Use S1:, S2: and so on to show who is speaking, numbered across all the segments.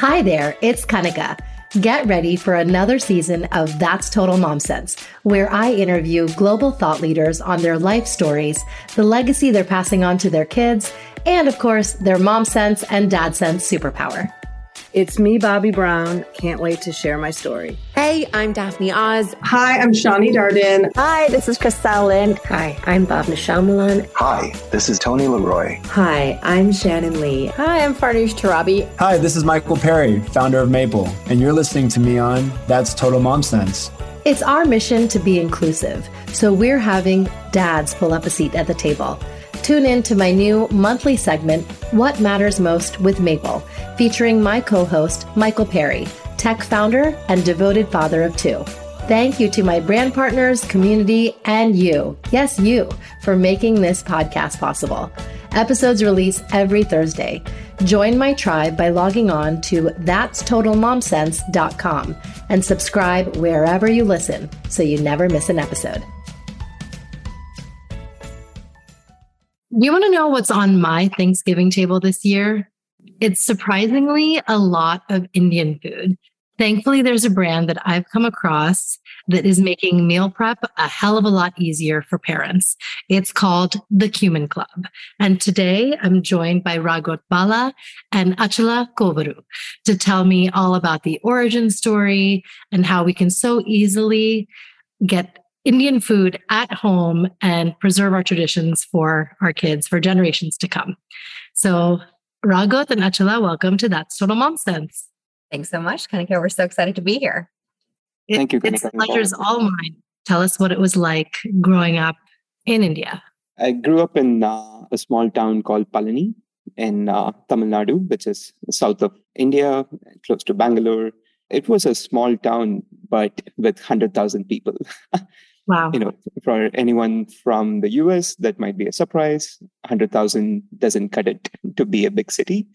S1: Hi there, it's Kanika. Get ready for another season of That's Total Mom Sense, where I interview global thought leaders on their life stories, the legacy they're passing on to their kids, and of course, their mom sense and dad sense superpower.
S2: It's me, Bobbi Brown. Can't wait to share my story.
S3: Hey, I'm Daphne Oz.
S4: Hi, I'm Shawnee Darden.
S5: Hi, this is Crystal Lynn.
S6: Hi, I'm Bhavna Shamlan.
S7: Hi, this is Tony Leroy.
S8: Hi, I'm Shannon Lee.
S9: Hi, I'm Farnoosh Torabi.
S10: Hi, this is Michael Perry, founder of Maple, and you're listening to me on That's Total Mom Sense.
S1: It's our mission to be inclusive, so we're having dads pull up a seat at the table. Tune in to my new monthly segment, What Matters Most with Maple, featuring my co host, Michael Perry, tech founder and devoted father of two. Thank you to my brand partners, community, and you, yes, you, for making this podcast possible. Episodes release every Thursday. Join my tribe by logging on to that'stotalmomsense.com and subscribe wherever you listen so you never miss an episode. You want to know what's on my Thanksgiving table this year? It's surprisingly a lot of Indian food. Thankfully, there's a brand that I've come across that is making meal prep a hell of a lot easier for parents. It's called the Cumin Club. And today I'm joined by Ragoth Bala and Achala Kovuru to tell me all about the origin story and how we can so easily get Indian food at home and preserve our traditions for our kids for generations to come. So, Ragoth and Achala, welcome to That's Total Mom Sense.
S3: Thanks so much, Kanika. We're so excited to be here.
S7: It, Thank you.
S1: Kanika. It's pleasure's all mine. Tell us what it was like growing up in India.
S11: I grew up in uh, a small town called Palani in uh, Tamil Nadu, which is south of India, close to Bangalore. It was a small town, but with 100,000 people.
S1: Wow.
S11: You know, for anyone from the US, that might be a surprise. 100,000 doesn't cut it to be a big city.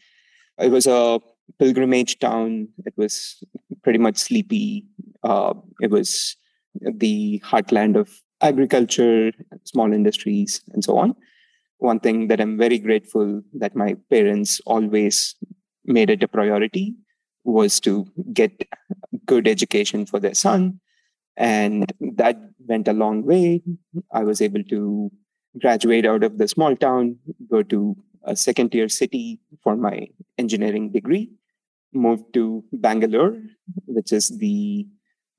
S11: It was a pilgrimage town. It was pretty much sleepy. Uh, it was the heartland of agriculture, small industries, and so on. One thing that I'm very grateful that my parents always made it a priority was to get good education for their son and that went a long way. I was able to graduate out of the small town, go to a second tier city for my engineering degree, moved to Bangalore, which is the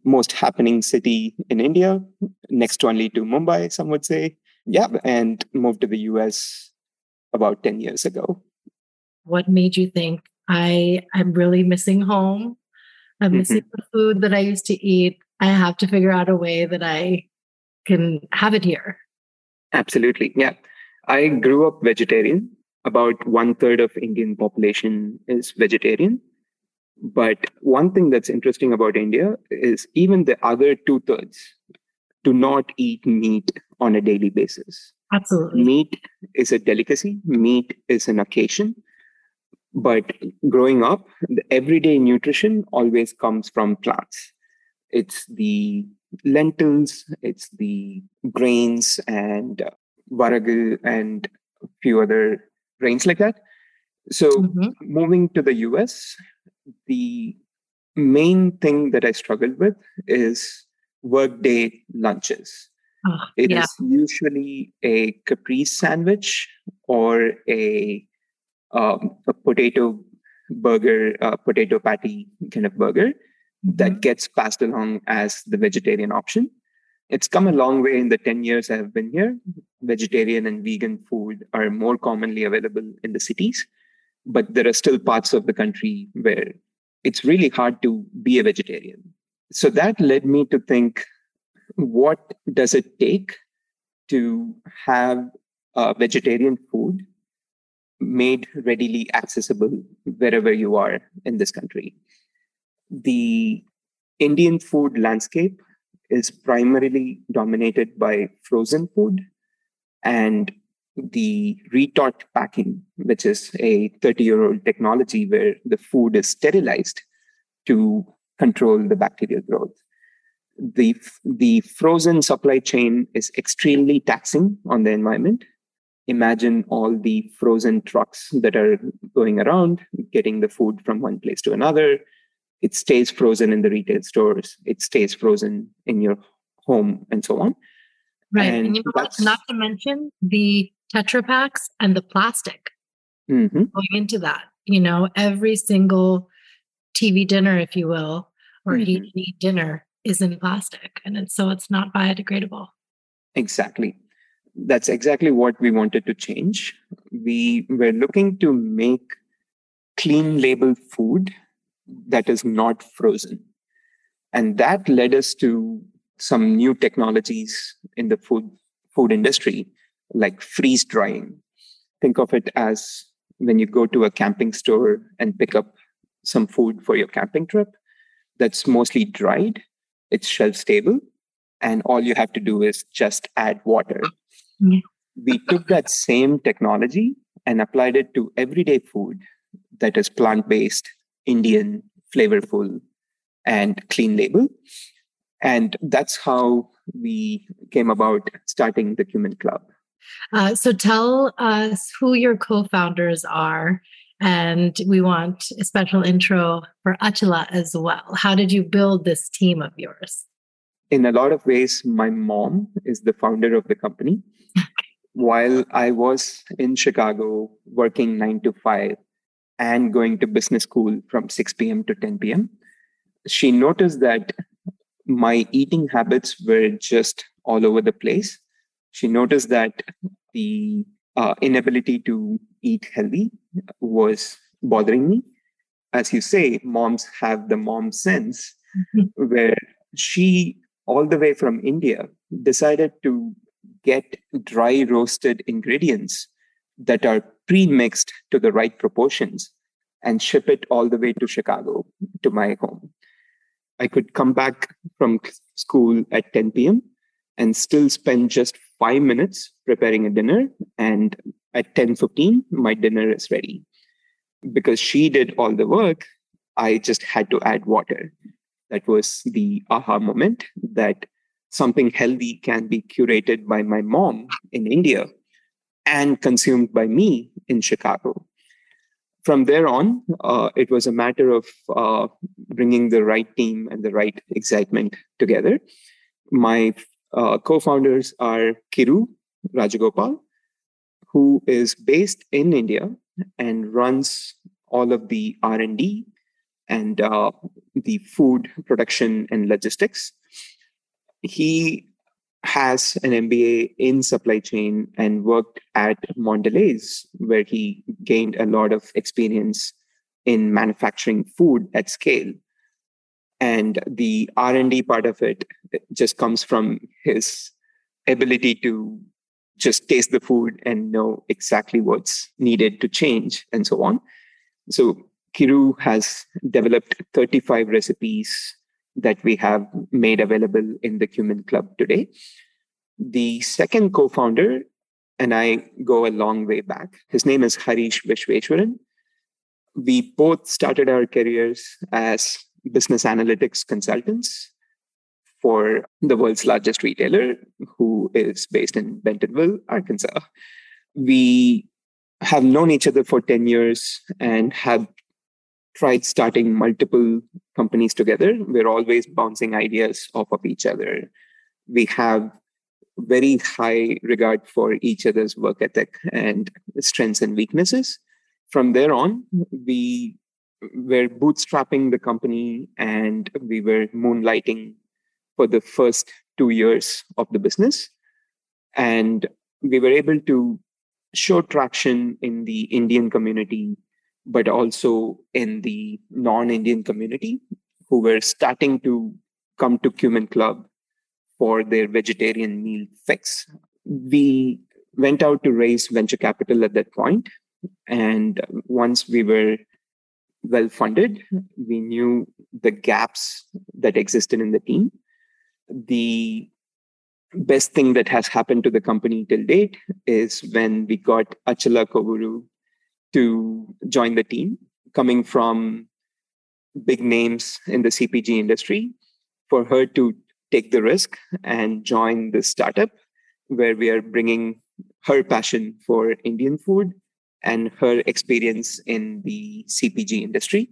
S11: most happening city in India, next only to Mumbai, some would say. Yeah, and moved to the US about 10 years ago.
S1: What made you think I am really missing home? I'm mm-hmm. missing the food that I used to eat. I have to figure out a way that I can have it here.
S11: Absolutely. Yeah. I grew up vegetarian. About one third of Indian population is vegetarian. But one thing that's interesting about India is even the other two thirds do not eat meat on a daily basis.
S1: Absolutely.
S11: Meat is a delicacy, meat is an occasion. But growing up, the everyday nutrition always comes from plants it's the lentils, it's the grains and uh, varagal and a few other grains like that. So mm-hmm. moving to the US, the main thing that I struggled with is workday lunches.
S1: Oh,
S11: it
S1: yeah.
S11: is usually a caprese sandwich or a um, a potato burger, uh, potato patty kind of burger that mm-hmm. gets passed along as the vegetarian option. It's come a long way in the 10 years I have been here. Vegetarian and vegan food are more commonly available in the cities, but there are still parts of the country where it's really hard to be a vegetarian. So that led me to think what does it take to have a vegetarian food made readily accessible wherever you are in this country? the Indian food landscape is primarily dominated by frozen food and the retort packing, which is a 30 year old technology where the food is sterilized to control the bacterial growth. The, the frozen supply chain is extremely taxing on the environment. Imagine all the frozen trucks that are going around, getting the food from one place to another. It stays frozen in the retail stores, it stays frozen in your home, and so on.
S1: Right. And, and you know not to mention the Tetra Paks and the plastic
S11: mm-hmm.
S1: going into that. You know, every single TV dinner, if you will, or mm-hmm. eat, dinner is in plastic. And it's, so it's not biodegradable.
S11: Exactly. That's exactly what we wanted to change. We were looking to make clean label food that is not frozen. And that led us to some new technologies in the food food industry, like freeze drying. Think of it as when you go to a camping store and pick up some food for your camping trip that's mostly dried, it's shelf stable, and all you have to do is just add water.
S1: Yeah.
S11: We took that same technology and applied it to everyday food that is plant based, Indian, flavorful, and clean label. And that's how we came about starting the Cumin Club.
S1: Uh, so tell us who your co founders are. And we want a special intro for Achala as well. How did you build this team of yours?
S11: In a lot of ways, my mom is the founder of the company. While I was in Chicago working nine to five and going to business school from 6 p.m. to 10 p.m., she noticed that my eating habits were just all over the place. She noticed that the uh, inability to eat healthy was bothering me. As you say, moms have the mom sense, mm-hmm. where she, all the way from India, decided to get dry roasted ingredients that are pre mixed to the right proportions and ship it all the way to Chicago to my home. I could come back from school at 10 p.m. and still spend just five minutes preparing a dinner. And at 10:15, my dinner is ready. Because she did all the work, I just had to add water. That was the aha moment that something healthy can be curated by my mom in India and consumed by me in Chicago from there on, uh, it was a matter of uh, bringing the right team and the right excitement together. My uh, co-founders are Kiru Rajagopal, who is based in India and runs all of the R&D and uh, the food production and logistics. He has an MBA in supply chain and worked at Mondelez, where he gained a lot of experience in manufacturing food at scale. And the R&D part of it just comes from his ability to just taste the food and know exactly what's needed to change and so on. So Kiru has developed 35 recipes that we have made available in the Cumin Club today. The second co founder, and I go a long way back, his name is Harish Vishweshwaran. We both started our careers as business analytics consultants for the world's largest retailer, who is based in Bentonville, Arkansas. We have known each other for 10 years and have tried starting multiple companies together. We're always bouncing ideas off of each other. We have very high regard for each other's work ethic and strengths and weaknesses. From there on, we were bootstrapping the company and we were moonlighting for the first two years of the business. And we were able to show traction in the Indian community but also in the non-Indian community who were starting to come to Cumin Club for their vegetarian meal fix. We went out to raise venture capital at that point, and once we were well funded, we knew the gaps that existed in the team. The best thing that has happened to the company till date is when we got Achala Kovuru to join the team, coming from big names in the CPG industry, for her to take the risk and join the startup where we are bringing her passion for Indian food and her experience in the CPG industry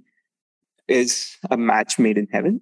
S11: is a match made in heaven.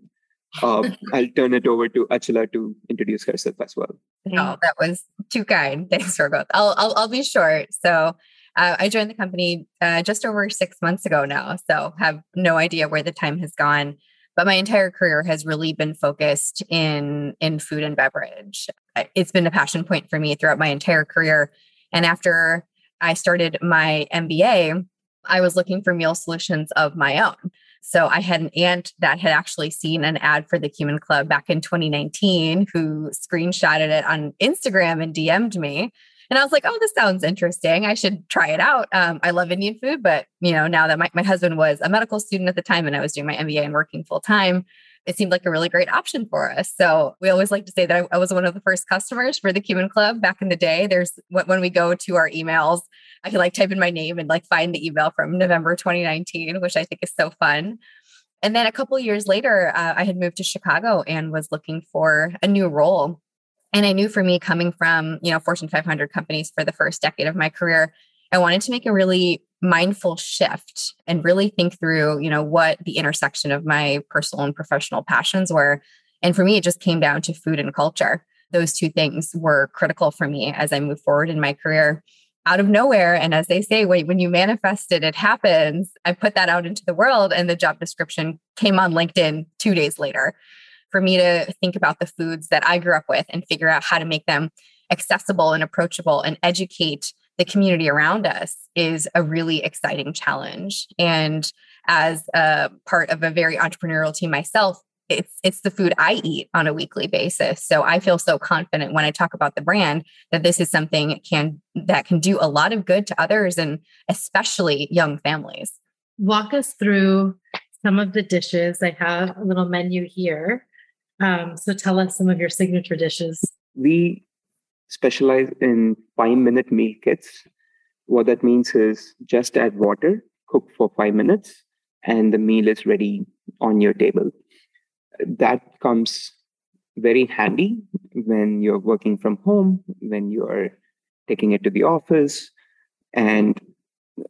S11: Uh, I'll turn it over to Achala to introduce herself as well.
S3: Oh, that was too kind. Thanks for both. I'll I'll, I'll be short. So. Uh, I joined the company uh, just over six months ago now, so have no idea where the time has gone. But my entire career has really been focused in in food and beverage. It's been a passion point for me throughout my entire career. And after I started my MBA, I was looking for meal solutions of my own. So I had an aunt that had actually seen an ad for the Cumin Club back in 2019 who screenshotted it on Instagram and DM'd me. And I was like, oh, this sounds interesting. I should try it out. Um, I love Indian food, but you know, now that my, my husband was a medical student at the time and I was doing my MBA and working full time, it seemed like a really great option for us. So we always like to say that I, I was one of the first customers for the Cumin Club back in the day. There's when we go to our emails, I can like type in my name and like find the email from November 2019, which I think is so fun. And then a couple years later, uh, I had moved to Chicago and was looking for a new role. And I knew for me, coming from you know Fortune 500 companies for the first decade of my career, I wanted to make a really mindful shift and really think through, you know, what the intersection of my personal and professional passions were. And for me, it just came down to food and culture. Those two things were critical for me as I moved forward in my career. Out of nowhere, and as they say, when you manifest it, it happens. I put that out into the world, and the job description came on LinkedIn two days later. For me to think about the foods that I grew up with and figure out how to make them accessible and approachable and educate the community around us is a really exciting challenge. And as a part of a very entrepreneurial team myself, it's it's the food I eat on a weekly basis. So I feel so confident when I talk about the brand that this is something can that can do a lot of good to others and especially young families.
S1: Walk us through some of the dishes. I have a little menu here. Um, so tell us some of your signature dishes.
S11: We specialize in five minute meal kits. What that means is just add water, cook for five minutes, and the meal is ready on your table. That comes very handy when you're working from home, when you're taking it to the office, and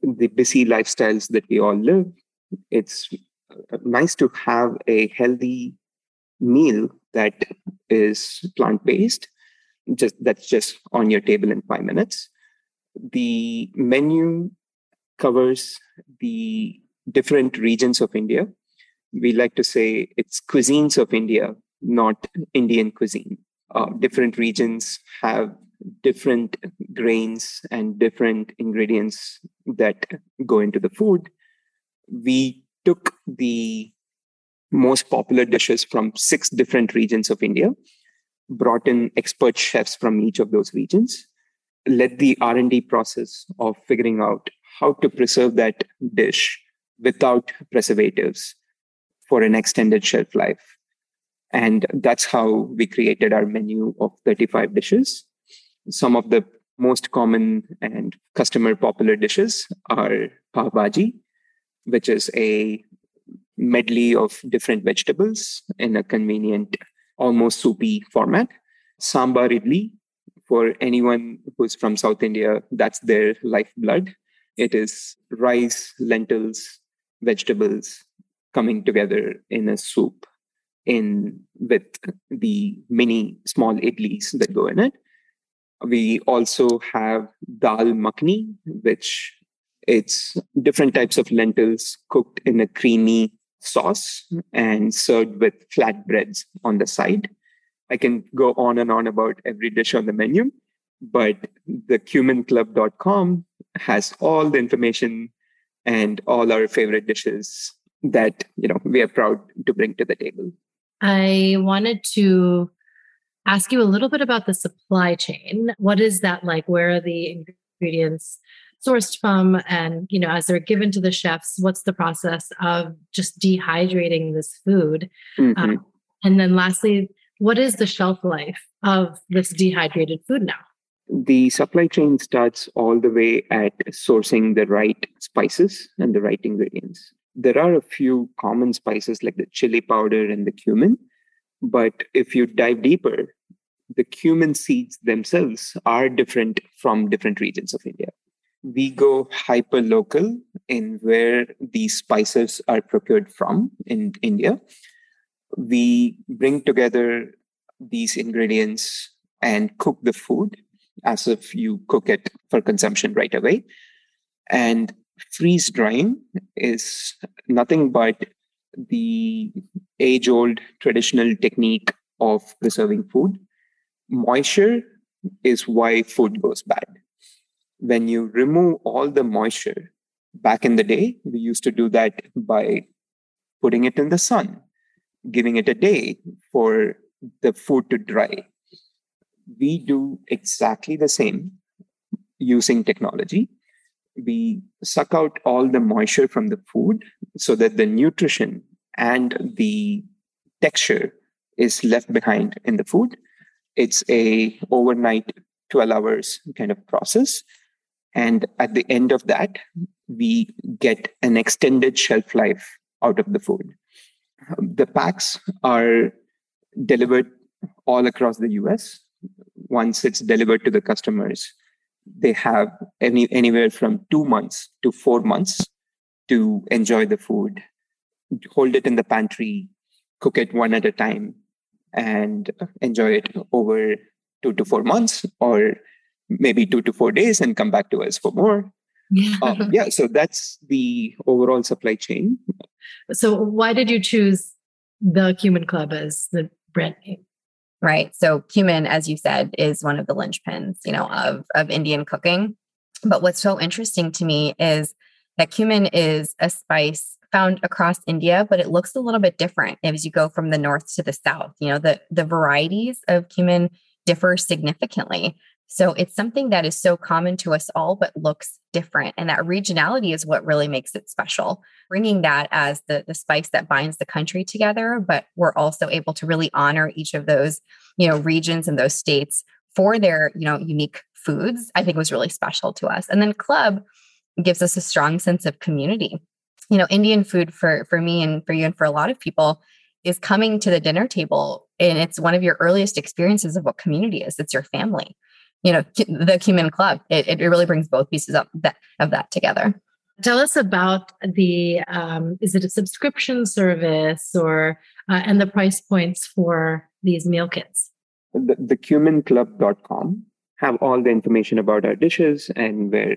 S11: the busy lifestyles that we all live. It's nice to have a healthy meal that is plant based just that's just on your table in five minutes. The menu covers the different regions of India. We like to say it's cuisines of India, not Indian cuisine. Uh, different regions have different grains and different ingredients that go into the food. We took the most popular dishes from six different regions of India brought in expert chefs from each of those regions led the r&d process of figuring out how to preserve that dish without preservatives for an extended shelf life. And that's how we created our menu of 35 dishes. Some of the most common and customer popular dishes are pav bhaji which is a medley of different vegetables in a convenient almost soupy format. Sambar idli, for anyone who's from South India, that's their lifeblood. It is rice, lentils, vegetables coming together in a soup in with the mini small idlis that go in it. We also have dal makhni, which it's different types of lentils cooked in a creamy sauce and served with flatbreads on the side. I can go on and on about every dish on the menu, but the cuminclub.com has all the information and all our favorite dishes that you know we are proud to bring to the table.
S1: I wanted to ask you a little bit about the supply chain. What is that like? Where are the ingredients sourced from and you know as they're given to the chefs what's the process of just dehydrating this food mm-hmm. um, and then lastly what is the shelf life of this dehydrated food now
S11: the supply chain starts all the way at sourcing the right spices and the right ingredients there are a few common spices like the chili powder and the cumin but if you dive deeper the cumin seeds themselves are different from different regions of India. We go hyper local in where these spices are procured from in India. We bring together these ingredients and cook the food as if you cook it for consumption right away. And freeze drying is nothing but the age old traditional technique of preserving food. Moisture is why food goes bad. When you remove all the moisture, back in the day, we used to do that by putting it in the sun, giving it a day for the food to dry. We do exactly the same using technology. We suck out all the moisture from the food so that the nutrition and the texture is left behind in the food. It's a overnight 12 hours kind of process. And at the end of that, we get an extended shelf life out of the food. The packs are delivered all across the US. Once it's delivered to the customers, they have any, anywhere from two months to four months to enjoy the food, hold it in the pantry, cook it one at a time, and enjoy it over two to four months or maybe two to four days and come back to us for more. Yeah. Um, yeah. So that's the overall supply chain.
S1: So, why did you choose the Cumin Club as the brand name?
S3: Right. So, cumin, as you said, is one of the linchpins, you know, of of Indian cooking. But what's so interesting to me is that cumin is a spice found across India, but it looks a little bit different as you go from the north to the south. You know, the the varieties of cumin differ significantly. So it's something that is so common to us all, but looks different. And that regionality is what really makes it special. Bringing that as the, the spice that binds the country together, but we're also able to really honor each of those, you know, regions and those states for their, you know, unique foods, I think was really special to us. And then club gives us a strong sense of community. You know, Indian food for for me and for you and for a lot of people is coming to the dinner table and it's one of your earliest experiences of what community is. It's your family you know the cumin club. It, it really brings both pieces of that of that together.
S1: Tell us about the um, is it a subscription service or uh, and the price points for these meal kits?
S11: The, the cuminclub.com have all the information about our dishes and where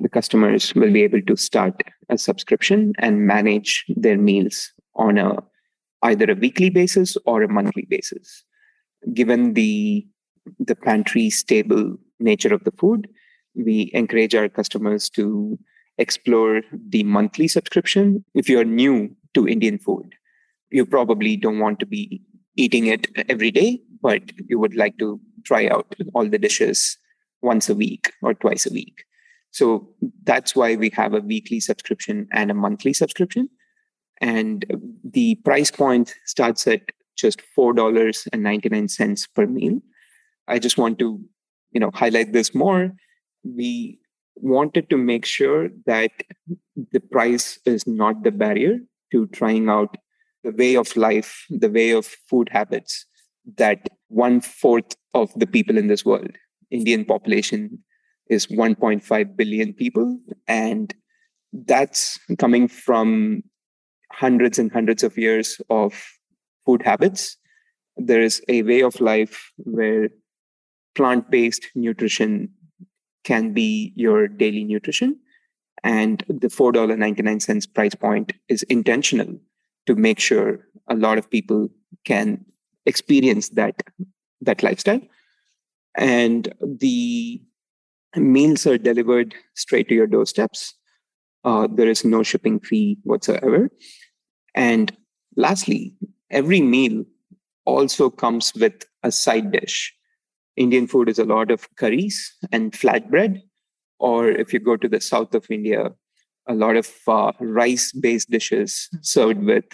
S11: the customers will be able to start a subscription and manage their meals on a either a weekly basis or a monthly basis. Given the the pantry stable nature of the food, we encourage our customers to explore the monthly subscription. If you're new to Indian food, you probably don't want to be eating it every day, but you would like to try out all the dishes once a week or twice a week. So that's why we have a weekly subscription and a monthly subscription. And the price point starts at just $4.99 per meal. I just want to, you know, highlight this more. We wanted to make sure that the price is not the barrier to trying out the way of life, the way of food habits that one fourth of the people in this world, Indian population, is 1.5 billion people. And that's coming from hundreds and hundreds of years of food habits. There is a way of life where plant based nutrition can be your daily nutrition. And the $4.99 price point is intentional to make sure a lot of people can experience that, that lifestyle. And the meals are delivered straight to your doorsteps. Uh, there is no shipping fee whatsoever. And lastly, every meal also comes with a side dish. Indian food is a lot of curries and flatbread. Or if you go to the south of India, a lot of uh, rice based dishes served with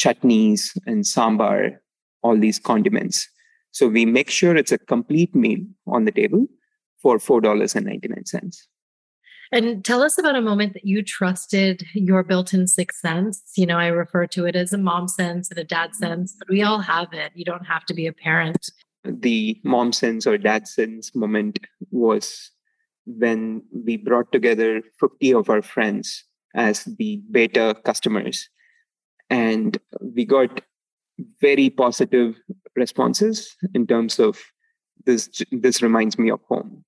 S11: chutneys and sambar, all these condiments. So we make sure it's a complete meal on the table for $4.99.
S1: And tell us about a moment that you trusted your built in sixth sense. You know, I refer to it as a mom sense and a dad sense, but we all have it. You don't have to be a parent
S11: the mom sense or dad sense moment was when we brought together 50 of our friends as the beta customers. And we got very positive responses in terms of this this reminds me of home.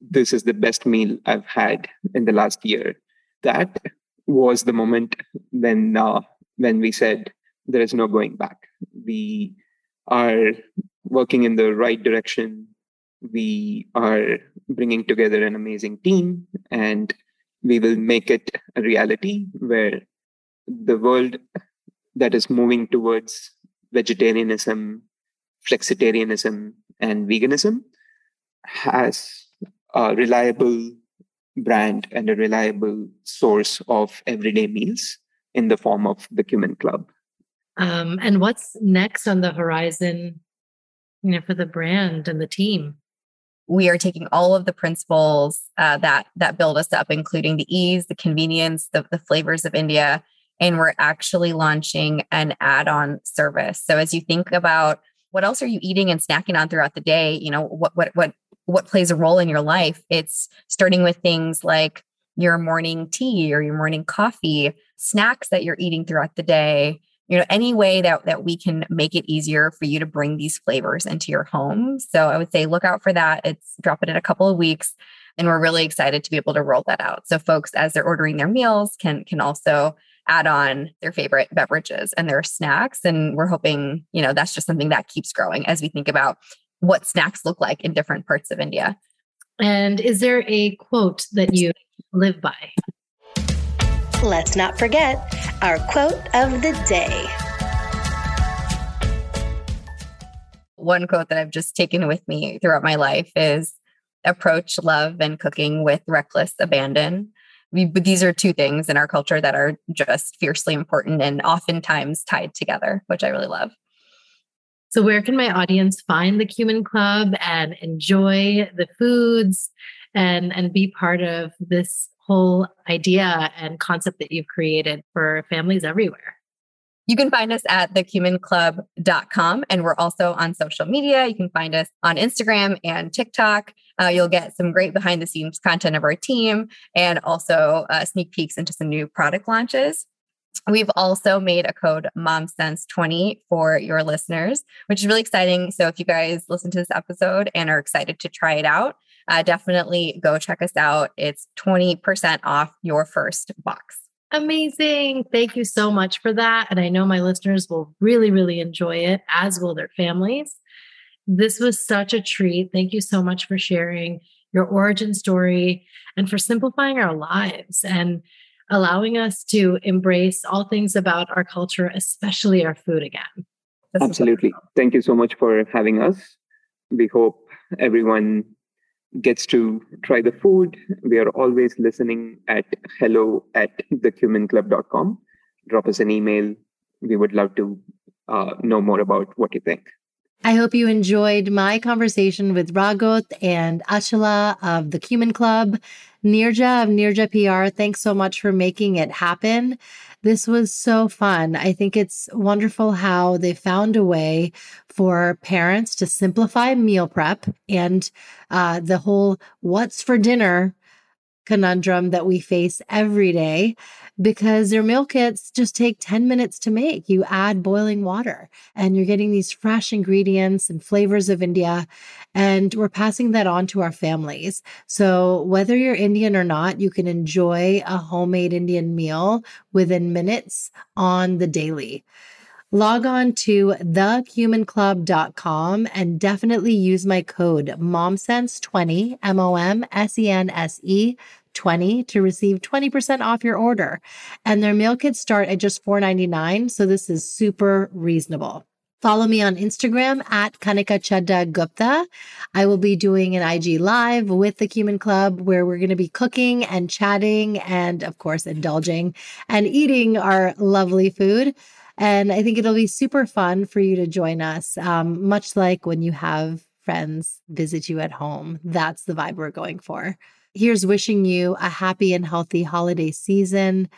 S11: This is the best meal i've had in the last year. That was the moment when uh, when we said there is no going back. We are working in the right direction we are bringing together an amazing team and we will make it a reality where the world that is moving towards vegetarianism, flexitarianism, and veganism has a reliable brand and a reliable source of everyday meals in the form of the Cumin Club.
S1: Um, and what's next on the horizon, you know, for the brand and the team?
S3: We are taking all of the principles uh, that that build us up, including the ease, the convenience, the, the flavors of India, and we're actually launching an add-on service. So as you think about what else are you eating and snacking on throughout the day, you know, what what what what plays a role in your life? It's starting with things like your morning tea or your morning coffee, snacks that you're eating throughout the day, you know any way that that we can make it easier for you to bring these flavors into your home so i would say look out for that it's dropping in a couple of weeks and we're really excited to be able to roll that out so folks as they're ordering their meals can can also add on their favorite beverages and their snacks. And we're hoping, you know, that's just something that keeps growing as we think about what snacks look like in different parts of India.
S1: And is there a quote that you live by?
S5: Let's not forget our quote of the day.
S3: One quote that I've just taken with me throughout my life is approach love and cooking with reckless abandon we, but these are two things in our culture that are just fiercely important and oftentimes tied together, which I really love.
S1: So, where can my audience find the Cumin Club and enjoy the foods and and be part of this whole idea and concept that you've created for families everywhere?
S3: You can find us at thecuminclub.com and we're also on social media. You can find us on Instagram and TikTok. Uh, you'll get some great behind the scenes content of our team and also uh, sneak peeks into some new product launches. We've also made a code MomSense20 for your listeners, which is really exciting. So if you guys listen to this episode and are excited to try it out, uh, definitely go check us out. It's 20% off your first box.
S1: Amazing. Thank you so much for that. And I know my listeners will really, really enjoy it, as will their families. This was such a treat. Thank you so much for sharing your origin story and for simplifying our lives and allowing us to embrace all things about our culture, especially our food again.
S11: This Absolutely. Thank you so much for having us. We hope everyone gets to try the food, we are always listening at hello at thecuminclub.com. Drop us an email. We would love to uh, know more about what you think.
S1: I hope you enjoyed my conversation with Ragoth and Achala of the Cumin Club. Nirja of Nirja PR, thanks so much for making it happen. This was so fun. I think it's wonderful how they found a way for parents to simplify meal prep and uh, the whole what's for dinner conundrum that we face every day because their meal kits just take 10 minutes to make. You add boiling water and you're getting these fresh ingredients and flavors of India. And we're passing that on to our families. So whether you're Indian or not, you can enjoy a homemade Indian meal within minutes on the daily log on to thecuminclub.com and definitely use my code momsense20 m-o-m-s-e-n-s-e 20 to receive 20% off your order and their meal kits start at just $4.99 so this is super reasonable Follow me on Instagram at Kanika Chadda Gupta. I will be doing an IG live with the Cumin Club where we're going to be cooking and chatting and, of course, indulging and eating our lovely food. And I think it'll be super fun for you to join us, um, much like when you have friends visit you at home. That's the vibe we're going for. Here's wishing you a happy and healthy holiday season.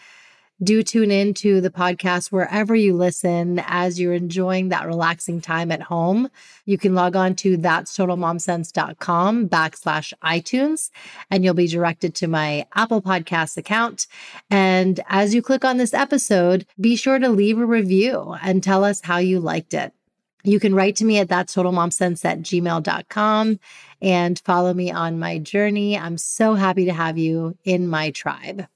S1: Do tune in to the podcast wherever you listen as you're enjoying that relaxing time at home. You can log on to that's totalmomsense.com backslash iTunes and you'll be directed to my Apple Podcasts account. And as you click on this episode, be sure to leave a review and tell us how you liked it. You can write to me at that's totalmomsense at gmail.com and follow me on my journey. I'm so happy to have you in my tribe.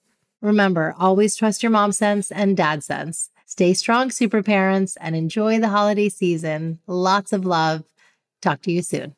S1: Remember, always trust your mom sense and dad sense. Stay strong, super parents, and enjoy the holiday season. Lots of love. Talk to you soon.